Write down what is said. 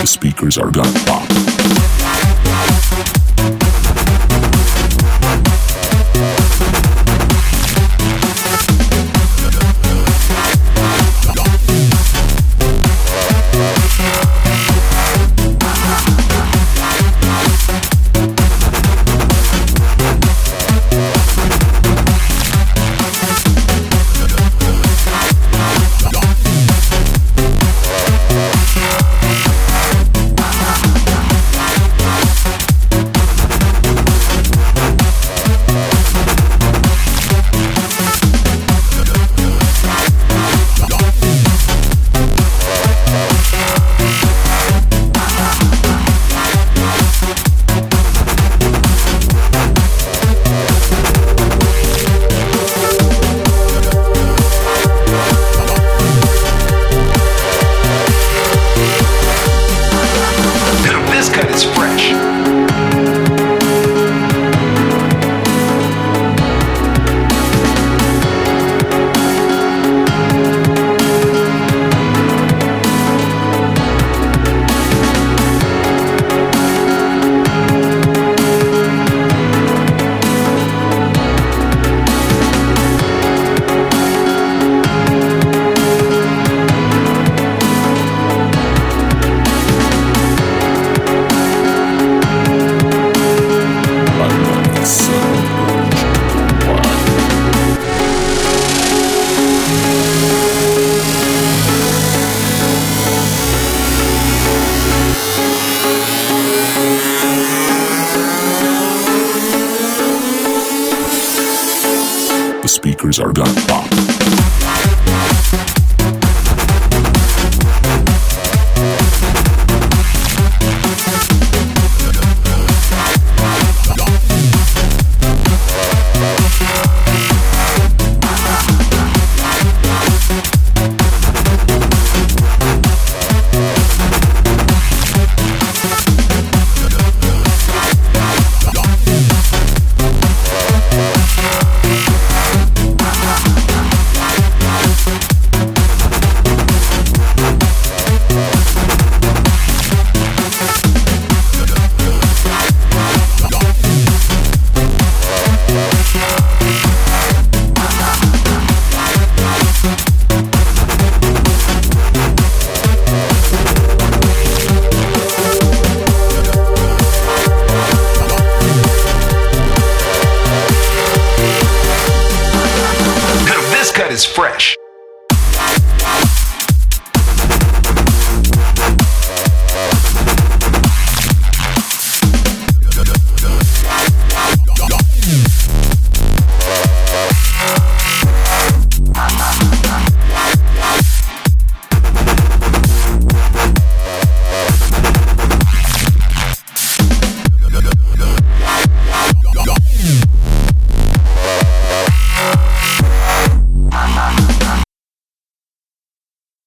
The speakers are gonna pop. dikkat. The speakers are gonna pop.